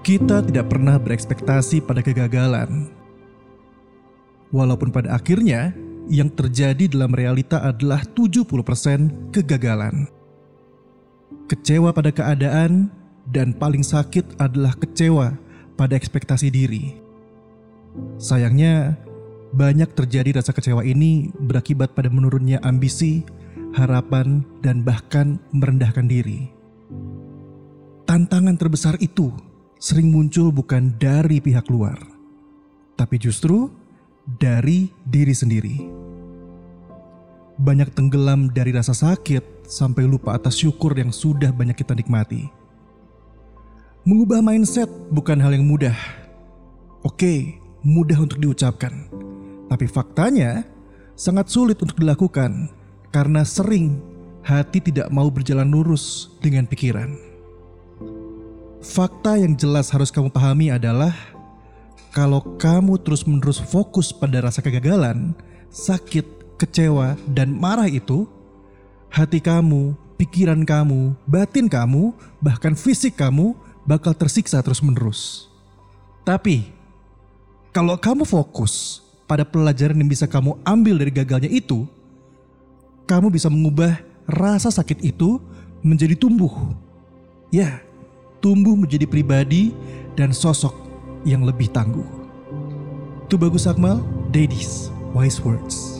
Kita tidak pernah berekspektasi pada kegagalan. Walaupun pada akhirnya yang terjadi dalam realita adalah 70% kegagalan. Kecewa pada keadaan dan paling sakit adalah kecewa pada ekspektasi diri. Sayangnya, banyak terjadi rasa kecewa ini berakibat pada menurunnya ambisi, harapan, dan bahkan merendahkan diri. Tantangan terbesar itu sering muncul bukan dari pihak luar, tapi justru dari diri sendiri. Banyak tenggelam dari rasa sakit sampai lupa atas syukur yang sudah banyak kita nikmati. Mengubah mindset bukan hal yang mudah. Oke, mudah untuk diucapkan, tapi faktanya sangat sulit untuk dilakukan karena sering hati tidak mau berjalan lurus dengan pikiran. Fakta yang jelas harus kamu pahami adalah kalau kamu terus-menerus fokus pada rasa kegagalan, sakit, kecewa, dan marah itu, hati kamu, pikiran kamu, batin kamu, bahkan fisik kamu bakal tersiksa terus-menerus. Tapi, kalau kamu fokus pada pelajaran yang bisa kamu ambil dari gagalnya itu, kamu bisa mengubah rasa sakit itu menjadi tumbuh. Ya, tumbuh menjadi pribadi dan sosok yang lebih tangguh. Itu bagus Akmal, Daddies, Wise Words.